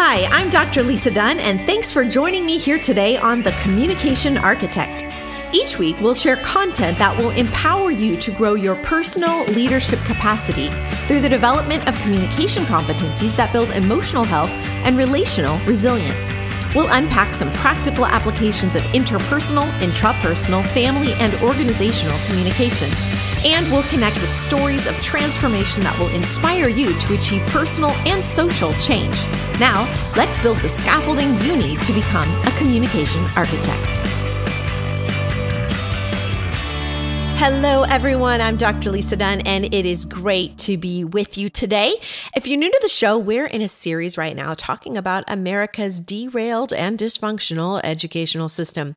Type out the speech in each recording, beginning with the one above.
Hi, I'm Dr. Lisa Dunne, and thanks for joining me here today on The Communication Architect. Each week, we'll share content that will empower you to grow your personal leadership capacity through the development of communication competencies that build emotional health and relational resilience. We'll unpack some practical applications of interpersonal, intrapersonal, family, and organizational communication. And we'll connect with stories of transformation that will inspire you to achieve personal and social change. Now, let's build the scaffolding you need to become a communication architect. Hello, everyone. I'm Dr. Lisa Dunne, and it is great to be with you today. If you're new to the show, we're in a series right now talking about America's derailed and dysfunctional educational system.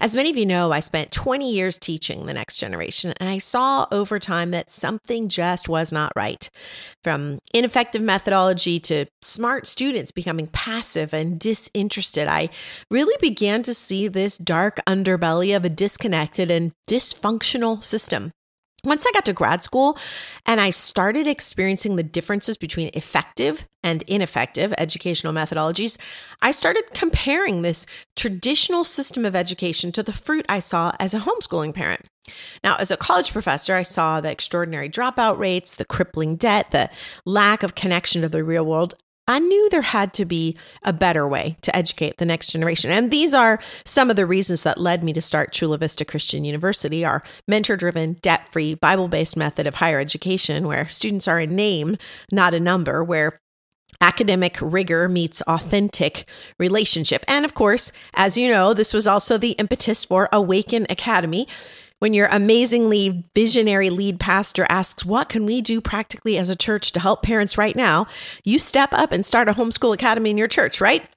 As many of you know, I spent 20 years teaching the next generation, and I saw over time that something just was not right. From ineffective methodology to smart students becoming passive and disinterested, I really began to see this dark underbelly of a disconnected and dysfunctional system. Once I got to grad school and I started experiencing the differences between effective and ineffective educational methodologies, I started comparing this traditional system of education to the fruit I saw as a homeschooling parent. Now, as a college professor, I saw the extraordinary dropout rates, the crippling debt, the lack of connection to the real world, I knew there had to be a better way to educate the next generation. And these are some of the reasons that led me to start Chula Vista Christian University, our mentor driven, debt free, Bible based method of higher education, where students are a name, not a number, where academic rigor meets authentic relationship. And of course, as you know, this was also the impetus for Awaken Academy, when your amazingly visionary lead pastor asks, What can we do practically as a church to help parents right now? You step up and start a homeschool academy in your church, right?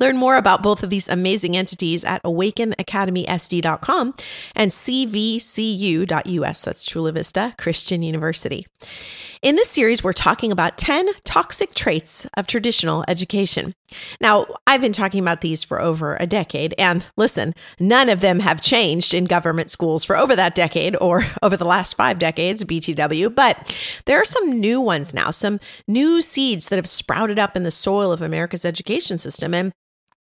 Learn more about both of these amazing entities at awakenacademysd.com and cvcu.us. That's Chula Vista Christian University. In this series, we're talking about 10 toxic traits of traditional education. Now, I've been talking about these for over a decade, and listen, none of them have changed in government schools for over that decade or over the last five decades, BTW, but there are some new ones now, some new seeds that have sprouted up in the soil of America's education system. And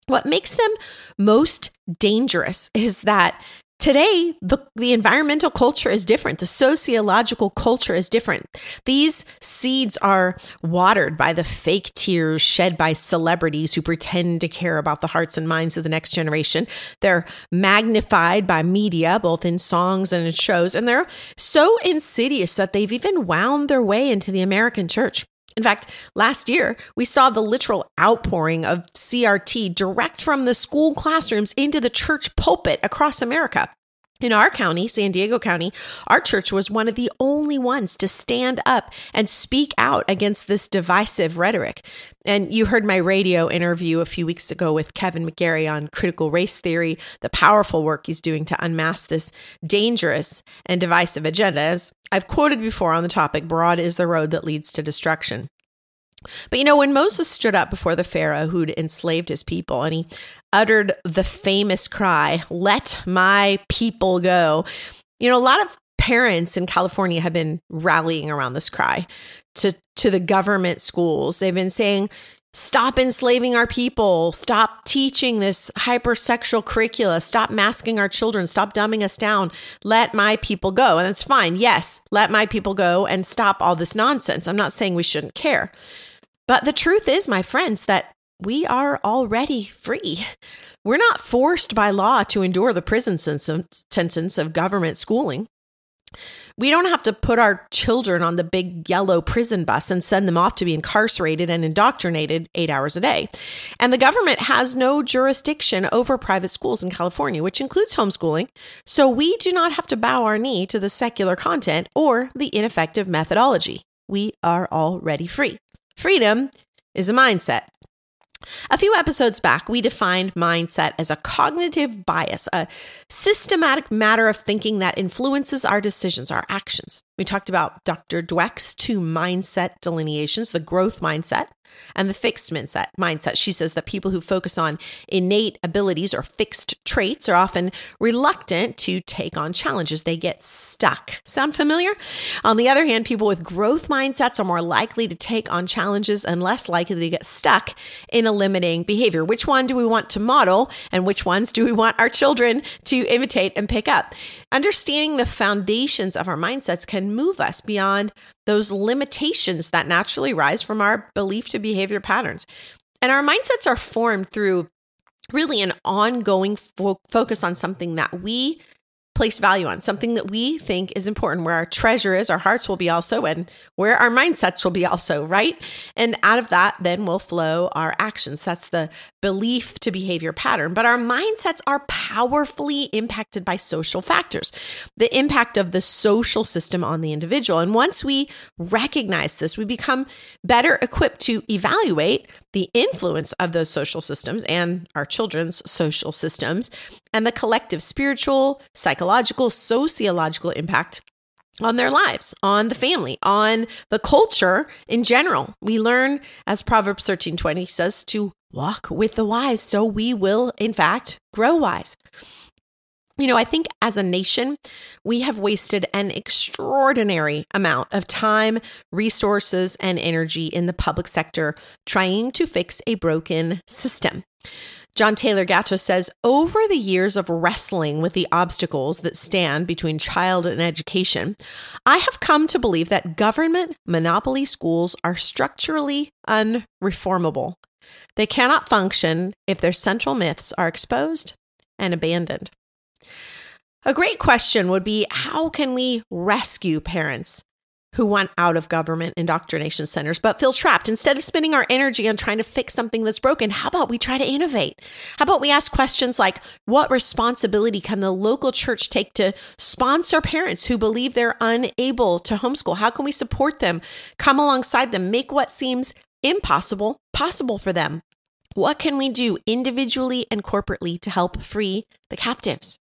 what makes them most dangerous is that Today, the, the environmental culture is different. The sociological culture is different. These seeds are watered by the fake tears shed by celebrities who pretend to care about the hearts and minds of the next generation. They're magnified by media, both in songs and in shows, and they're so insidious that they've even wound their way into the American church. In fact, last year, we saw the literal outpouring of CRT direct from the school classrooms into the church pulpit across America. In our county, San Diego County, our church was one of the only ones to stand up and speak out against this divisive rhetoric. And you heard my radio interview a few weeks ago with Kevin McGary on critical race theory, the powerful work he's doing to unmask this dangerous and divisive agenda. As I've quoted before on the topic, broad is the road that leads to destruction. But you know, when Moses stood up before the Pharaoh who'd enslaved his people and he uttered the famous cry, Let my people go, you know, a lot of parents in California have been rallying around this cry to, to the government schools. They've been saying, Stop enslaving our people. Stop teaching this hypersexual curricula. Stop masking our children. Stop dumbing us down. Let my people go. And that's fine. Yes, let my people go and stop all this nonsense. I'm not saying we shouldn't care. But the truth is, my friends, that we are already free. We're not forced by law to endure the prison sentence of government schooling. We don't have to put our children on the big yellow prison bus and send them off to be incarcerated and indoctrinated eight hours a day. And the government has no jurisdiction over private schools in California, which includes homeschooling. So we do not have to bow our knee to the secular content or the ineffective methodology. We are already free. Freedom is a mindset. A few episodes back, we defined mindset as a cognitive bias, a systematic matter of thinking that influences our decisions, our actions. We talked about Dr. Dweck's two mindset delineations the growth mindset, and the fixed mindset. Mindset. She says that people who focus on innate abilities or fixed traits are often reluctant to take on challenges. They get stuck. Sound familiar? On the other hand, people with growth mindsets are more likely to take on challenges and less likely to get stuck in a limiting behavior. Which one do we want to model and which ones do we want our children to imitate and pick up? Understanding the foundations of our mindsets can move us beyond those limitations that naturally rise from our belief to behavior patterns. And our mindsets are formed through really an ongoing fo- focus on something that we place value on, something that we think is important, where our treasure is, our hearts will be also, and where our mindsets will be also, right? And out of that, then will flow our actions. That's the belief to behavior pattern. But our mindsets are powerfully impacted by social factors, the impact of the social system on the individual. And once we recognize this, we become better equipped to evaluate the influence of those social systems and our children's social systems and the collective spiritual, psychological, sociological impact on their lives, on the family, on the culture in general. We learn, as Proverbs 13 20 says, to walk with the wise, so we will, in fact, grow wise. You know, I think as a nation, we have wasted an extraordinary amount of time, resources, and energy in the public sector trying to fix a broken system. John Taylor Gatto says Over the years of wrestling with the obstacles that stand between child and education, I have come to believe that government monopoly schools are structurally unreformable. They cannot function if their central myths are exposed and abandoned. A great question would be how can we rescue parents who want out of government indoctrination centers but feel trapped? Instead of spending our energy on trying to fix something that's broken, how about we try to innovate? How about we ask questions like what responsibility can the local church take to sponsor parents who believe they're unable to homeschool? How can we support them, come alongside them, make what seems impossible possible for them? What can we do individually and corporately to help free the captives?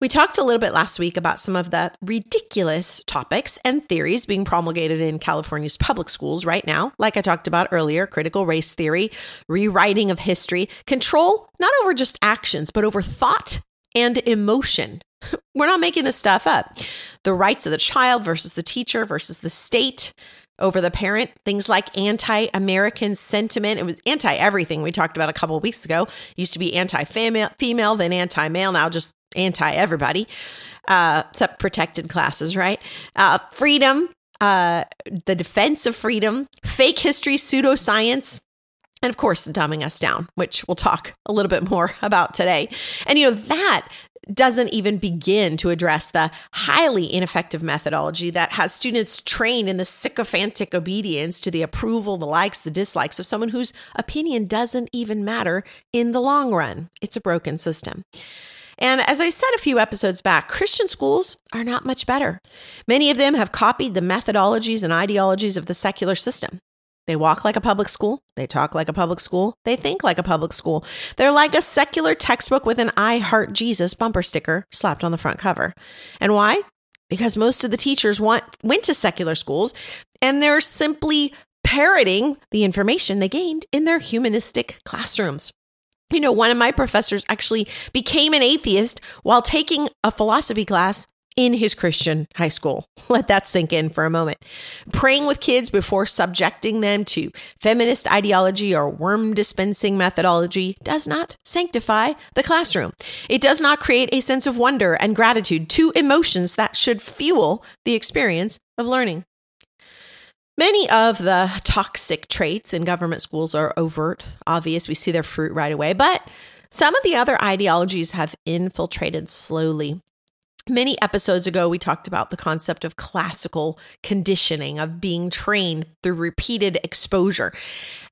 We talked a little bit last week about some of the ridiculous topics and theories being promulgated in California's public schools right now. Like I talked about earlier, critical race theory, rewriting of history, control not over just actions, but over thought and emotion. We're not making this stuff up. The rights of the child versus the teacher versus the state over the parent. Things like anti American sentiment. It was anti everything we talked about a couple weeks ago. It used to be anti female, then anti male. Now just anti everybody, uh, except protected classes, right? Uh, freedom, uh, the defense of freedom, fake history, pseudoscience. And of course, dumbing us down, which we'll talk a little bit more about today. And, you know, that doesn't even begin to address the highly ineffective methodology that has students trained in the sycophantic obedience to the approval, the likes, the dislikes of someone whose opinion doesn't even matter in the long run. It's a broken system. And as I said a few episodes back, Christian schools are not much better. Many of them have copied the methodologies and ideologies of the secular system. They walk like a public school. They talk like a public school. They think like a public school. They're like a secular textbook with an I Heart Jesus bumper sticker slapped on the front cover. And why? Because most of the teachers want, went to secular schools and they're simply parroting the information they gained in their humanistic classrooms. You know, one of my professors actually became an atheist while taking a philosophy class in his Christian high school. Let that sink in for a moment. Praying with kids before subjecting them to feminist ideology or worm dispensing methodology does not sanctify the classroom. It does not create a sense of wonder and gratitude, two emotions that should fuel the experience of learning. Many of the toxic traits in government schools are overt, obvious. We see their fruit right away, but some of the other ideologies have infiltrated slowly. Many episodes ago, we talked about the concept of classical conditioning, of being trained through repeated exposure.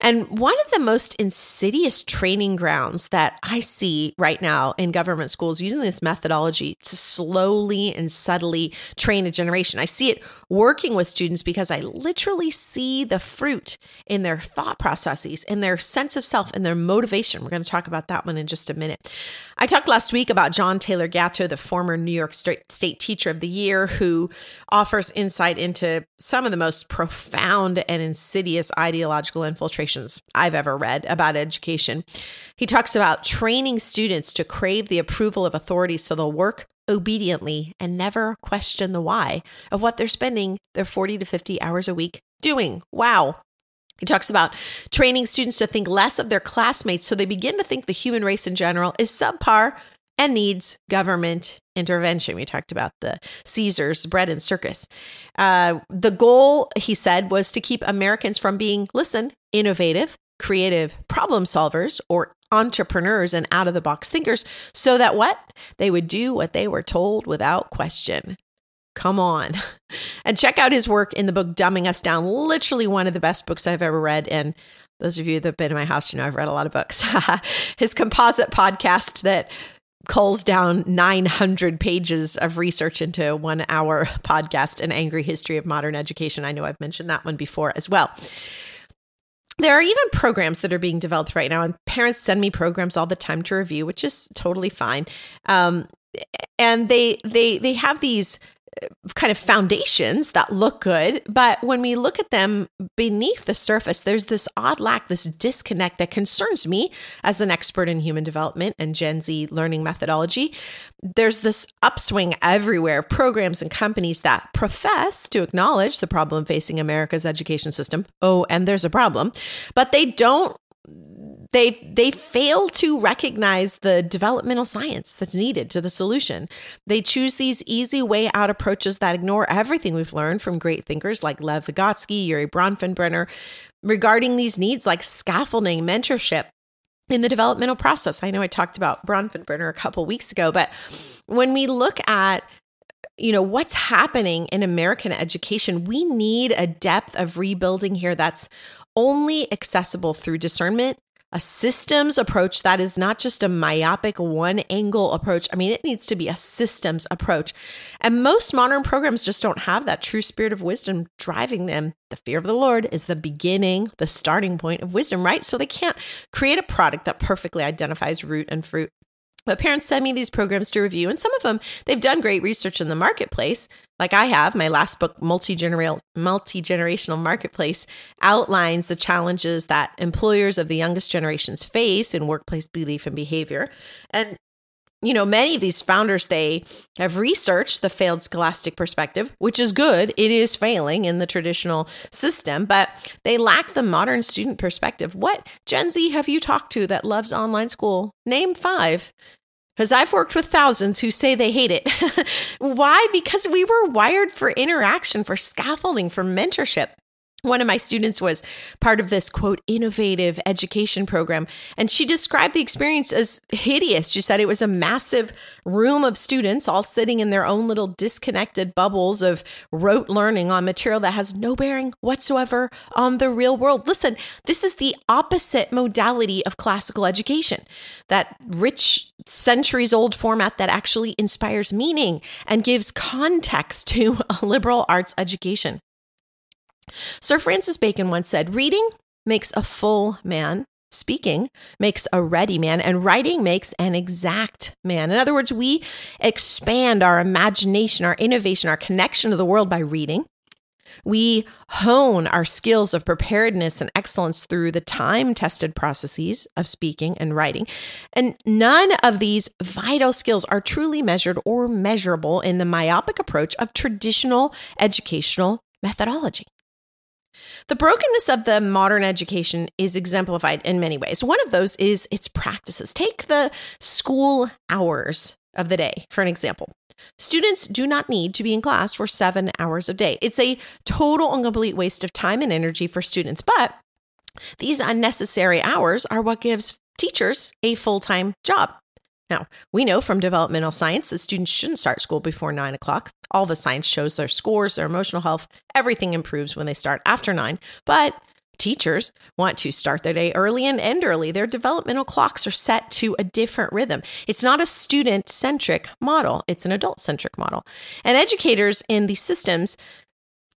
And one of the most insidious training grounds that I see right now in government schools using this methodology to slowly and subtly train a generation, I see it working with students because I literally see the fruit in their thought processes, in their sense of self, and their motivation. We're going to talk about that one in just a minute. I talked last week about John Taylor Gatto, the former New York State Teacher of the Year, who offers insight into some of the most profound and insidious ideological infiltrations I've ever read about education. He talks about training students to crave the approval of authorities so they'll work obediently and never question the why of what they're spending their 40 to 50 hours a week doing. Wow. He talks about training students to think less of their classmates so they begin to think the human race in general is subpar and needs government intervention. We talked about the Caesars bread and circus. Uh, the goal, he said, was to keep Americans from being, listen, innovative, creative problem solvers or entrepreneurs and out of the box thinkers so that what? They would do what they were told without question. Come on. And check out his work in the book Dumbing Us Down, literally one of the best books I've ever read. And those of you that have been in my house, you know I've read a lot of books. his composite podcast that culls down 900 pages of research into a one hour podcast, An Angry History of Modern Education. I know I've mentioned that one before as well. There are even programs that are being developed right now, and parents send me programs all the time to review, which is totally fine. Um, and they they they have these kind of foundations that look good. But when we look at them beneath the surface, there's this odd lack, this disconnect that concerns me as an expert in human development and Gen Z learning methodology. There's this upswing everywhere of programs and companies that profess to acknowledge the problem facing America's education system. Oh, and there's a problem, but they don't they they fail to recognize the developmental science that's needed to the solution. They choose these easy way out approaches that ignore everything we've learned from great thinkers like Lev Vygotsky, Urie Bronfenbrenner regarding these needs like scaffolding, mentorship in the developmental process. I know I talked about Bronfenbrenner a couple weeks ago, but when we look at you know what's happening in American education, we need a depth of rebuilding here that's only accessible through discernment a systems approach that is not just a myopic one angle approach. I mean, it needs to be a systems approach. And most modern programs just don't have that true spirit of wisdom driving them. The fear of the Lord is the beginning, the starting point of wisdom, right? So they can't create a product that perfectly identifies root and fruit but parents send me these programs to review, and some of them, they've done great research in the marketplace. Like I have, my last book, Multi Generational Marketplace, outlines the challenges that employers of the youngest generations face in workplace belief and behavior. And you know, many of these founders, they have researched the failed scholastic perspective, which is good. It is failing in the traditional system, but they lack the modern student perspective. What Gen Z have you talked to that loves online school? Name five. Because I've worked with thousands who say they hate it. Why? Because we were wired for interaction, for scaffolding, for mentorship. One of my students was part of this quote innovative education program, and she described the experience as hideous. She said it was a massive room of students all sitting in their own little disconnected bubbles of rote learning on material that has no bearing whatsoever on the real world. Listen, this is the opposite modality of classical education that rich, centuries old format that actually inspires meaning and gives context to a liberal arts education. Sir Francis Bacon once said, Reading makes a full man, speaking makes a ready man, and writing makes an exact man. In other words, we expand our imagination, our innovation, our connection to the world by reading. We hone our skills of preparedness and excellence through the time tested processes of speaking and writing. And none of these vital skills are truly measured or measurable in the myopic approach of traditional educational methodology. The brokenness of the modern education is exemplified in many ways. One of those is its practices. Take the school hours of the day, for an example. Students do not need to be in class for seven hours a day. It's a total and complete waste of time and energy for students. But these unnecessary hours are what gives teachers a full time job. Now, we know from developmental science that students shouldn't start school before nine o'clock. All the science shows their scores, their emotional health, everything improves when they start after nine. But teachers want to start their day early and end early. Their developmental clocks are set to a different rhythm. It's not a student centric model, it's an adult centric model. And educators in these systems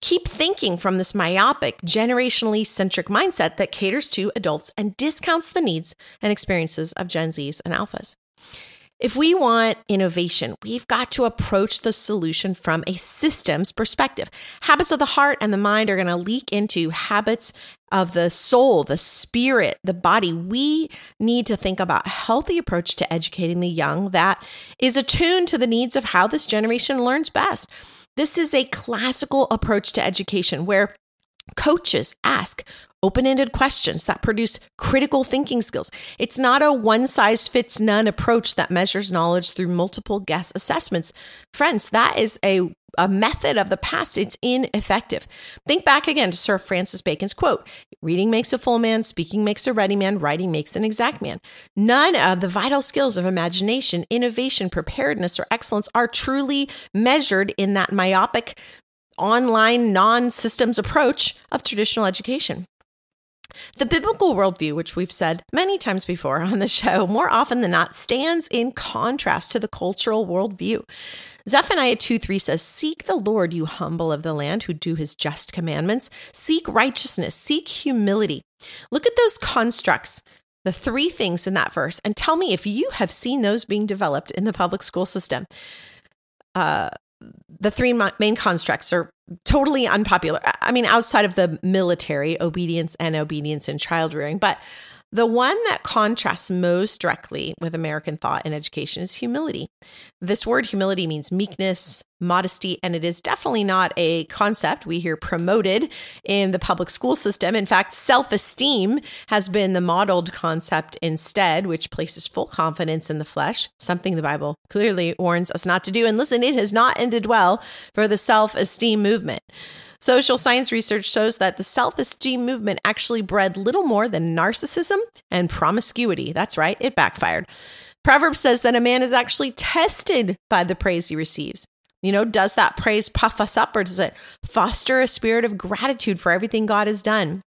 keep thinking from this myopic, generationally centric mindset that caters to adults and discounts the needs and experiences of Gen Zs and Alphas. If we want innovation, we've got to approach the solution from a systems perspective. Habits of the heart and the mind are going to leak into habits of the soul, the spirit, the body. We need to think about a healthy approach to educating the young that is attuned to the needs of how this generation learns best. This is a classical approach to education where Coaches ask open ended questions that produce critical thinking skills. It's not a one size fits none approach that measures knowledge through multiple guess assessments. Friends, that is a, a method of the past. It's ineffective. Think back again to Sir Francis Bacon's quote Reading makes a full man, speaking makes a ready man, writing makes an exact man. None of the vital skills of imagination, innovation, preparedness, or excellence are truly measured in that myopic online non systems approach of traditional education. The biblical worldview, which we've said many times before on the show, more often than not stands in contrast to the cultural worldview. Zephaniah 2 3 says, Seek the Lord, you humble of the land who do his just commandments. Seek righteousness, seek humility. Look at those constructs, the three things in that verse, and tell me if you have seen those being developed in the public school system. Uh, the three main constructs are totally unpopular. I mean, outside of the military, obedience and obedience in child rearing, but the one that contrasts most directly with American thought and education is humility. This word humility means meekness, modesty, and it is definitely not a concept we hear promoted in the public school system. In fact, self esteem has been the modeled concept instead, which places full confidence in the flesh, something the Bible clearly warns us not to do. And listen, it has not ended well for the self esteem movement. Social science research shows that the self esteem movement actually bred little more than narcissism and promiscuity. That's right, it backfired. Proverbs says that a man is actually tested by the praise he receives. You know, does that praise puff us up or does it foster a spirit of gratitude for everything God has done?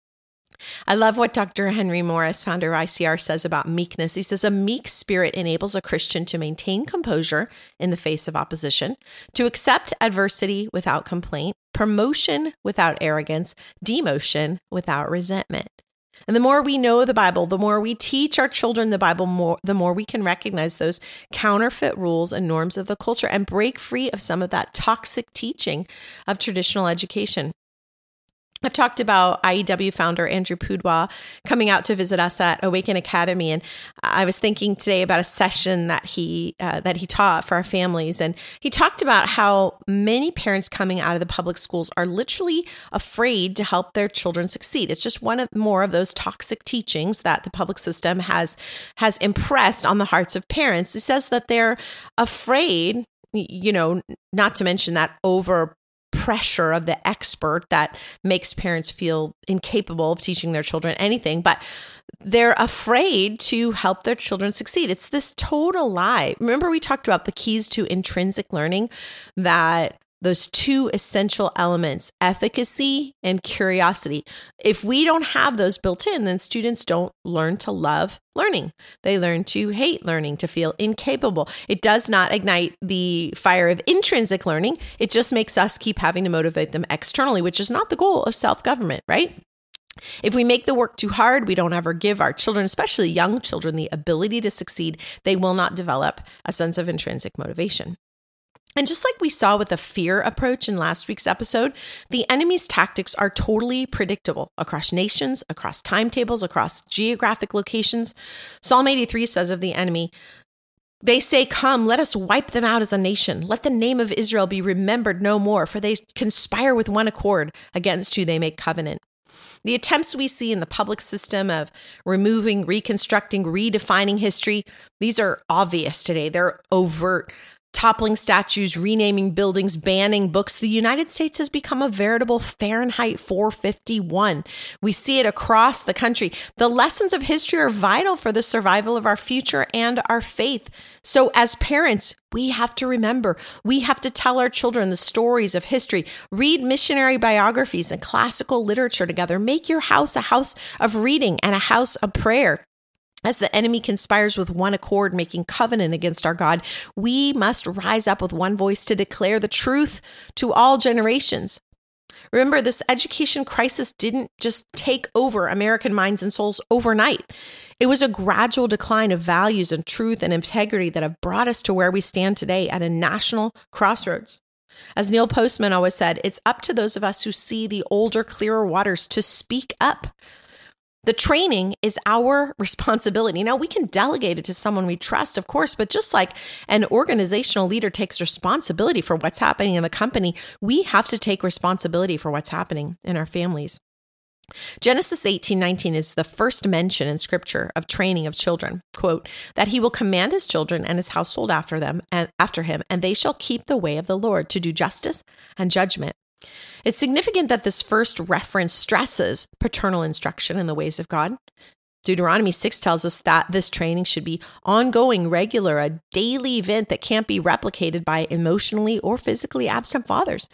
I love what Dr. Henry Morris, founder of ICR, says about meekness. He says a meek spirit enables a Christian to maintain composure in the face of opposition, to accept adversity without complaint, promotion without arrogance, demotion without resentment. And the more we know the Bible, the more we teach our children the Bible, more the more we can recognize those counterfeit rules and norms of the culture and break free of some of that toxic teaching of traditional education. I've talked about IEW founder Andrew Pudewa coming out to visit us at Awaken Academy, and I was thinking today about a session that he uh, that he taught for our families, and he talked about how many parents coming out of the public schools are literally afraid to help their children succeed. It's just one of more of those toxic teachings that the public system has has impressed on the hearts of parents. He says that they're afraid you know, not to mention that over pressure of the expert that makes parents feel incapable of teaching their children anything, but they're afraid to help their children succeed. It's this total lie. Remember, we talked about the keys to intrinsic learning that those two essential elements efficacy and curiosity. If we don't have those built in, then students don't learn to love learning. They learn to hate learning, to feel incapable. It does not ignite the fire of intrinsic learning. It just makes us keep having to motivate them externally, which is not the goal of self government, right? If we make the work too hard, we don't ever give our children, especially young children, the ability to succeed, they will not develop a sense of intrinsic motivation. And just like we saw with the fear approach in last week's episode, the enemy's tactics are totally predictable across nations, across timetables, across geographic locations. Psalm 83 says of the enemy, they say, Come, let us wipe them out as a nation. Let the name of Israel be remembered no more, for they conspire with one accord against you, they make covenant. The attempts we see in the public system of removing, reconstructing, redefining history, these are obvious today. They're overt toppling statues, renaming buildings, banning books, the United States has become a veritable Fahrenheit 451. We see it across the country. The lessons of history are vital for the survival of our future and our faith. So, as parents, we have to remember, we have to tell our children the stories of history, read missionary biographies and classical literature together. Make your house a house of reading and a house of prayer. As the enemy conspires with one accord, making covenant against our God, we must rise up with one voice to declare the truth to all generations. Remember, this education crisis didn't just take over American minds and souls overnight. It was a gradual decline of values and truth and integrity that have brought us to where we stand today at a national crossroads. As Neil Postman always said, it's up to those of us who see the older, clearer waters to speak up. The training is our responsibility. Now, we can delegate it to someone we trust, of course, but just like an organizational leader takes responsibility for what's happening in the company, we have to take responsibility for what's happening in our families. Genesis 18:19 is the first mention in scripture of training of children. Quote, that he will command his children and his household after them and after him, and they shall keep the way of the Lord to do justice and judgment. It's significant that this first reference stresses paternal instruction in the ways of God. Deuteronomy 6 tells us that this training should be ongoing, regular, a daily event that can't be replicated by emotionally or physically absent fathers.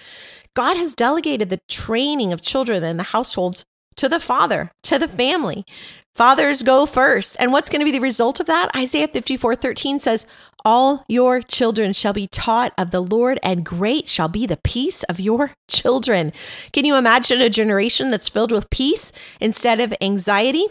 God has delegated the training of children in the households to the father, to the family. Fathers go first. And what's going to be the result of that? Isaiah 54 13 says, All your children shall be taught of the Lord, and great shall be the peace of your children. Can you imagine a generation that's filled with peace instead of anxiety?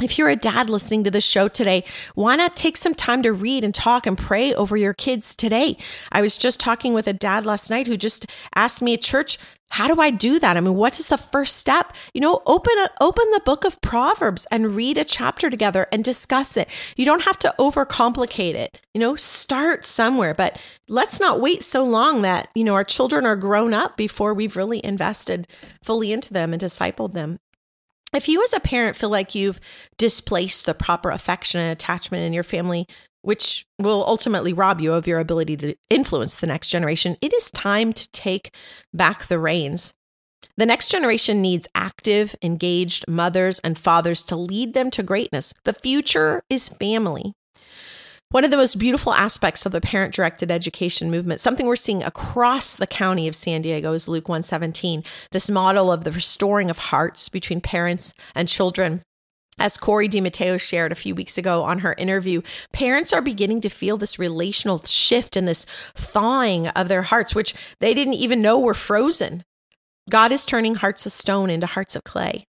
If you're a dad listening to this show today, why not take some time to read and talk and pray over your kids today? I was just talking with a dad last night who just asked me at church, how do I do that? I mean, what is the first step? You know, open a, open the book of Proverbs and read a chapter together and discuss it. You don't have to overcomplicate it. You know, start somewhere, but let's not wait so long that, you know, our children are grown up before we've really invested fully into them and discipled them. If you as a parent feel like you've displaced the proper affection and attachment in your family, which will ultimately rob you of your ability to influence the next generation, it is time to take back the reins. The next generation needs active, engaged mothers and fathers to lead them to greatness. The future is family. One of the most beautiful aspects of the parent directed education movement, something we're seeing across the county of San Diego is Luke 117, this model of the restoring of hearts between parents and children. As Corey DiMatteo shared a few weeks ago on her interview, parents are beginning to feel this relational shift and this thawing of their hearts, which they didn't even know were frozen. God is turning hearts of stone into hearts of clay.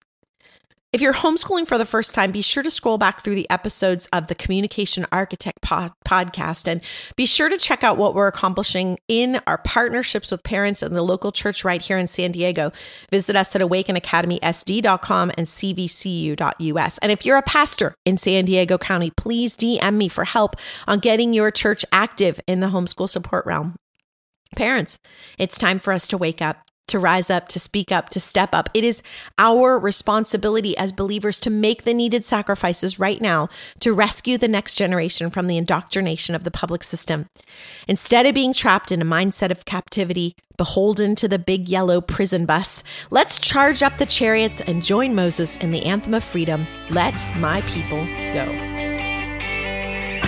If you're homeschooling for the first time, be sure to scroll back through the episodes of the Communication Architect pod- podcast and be sure to check out what we're accomplishing in our partnerships with parents and the local church right here in San Diego. Visit us at awakenacademysd.com and cvcu.us. And if you're a pastor in San Diego County, please DM me for help on getting your church active in the homeschool support realm. Parents, it's time for us to wake up to rise up, to speak up, to step up. It is our responsibility as believers to make the needed sacrifices right now to rescue the next generation from the indoctrination of the public system. Instead of being trapped in a mindset of captivity, beholden to the big yellow prison bus, let's charge up the chariots and join Moses in the anthem of freedom Let my people go.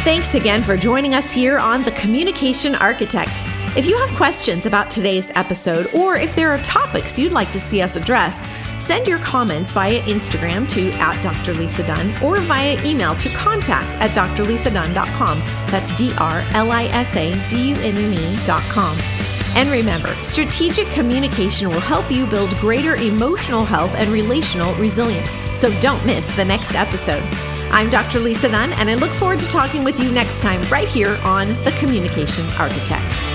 Thanks again for joining us here on The Communication Architect. If you have questions about today's episode, or if there are topics you'd like to see us address, send your comments via Instagram to at Dr. Lisa Dunne or via email to contact at drlisadunne.com. That's D R L I S A D U N N E.com. And remember, strategic communication will help you build greater emotional health and relational resilience. So don't miss the next episode. I'm Dr. Lisa Dunne, and I look forward to talking with you next time right here on The Communication Architect.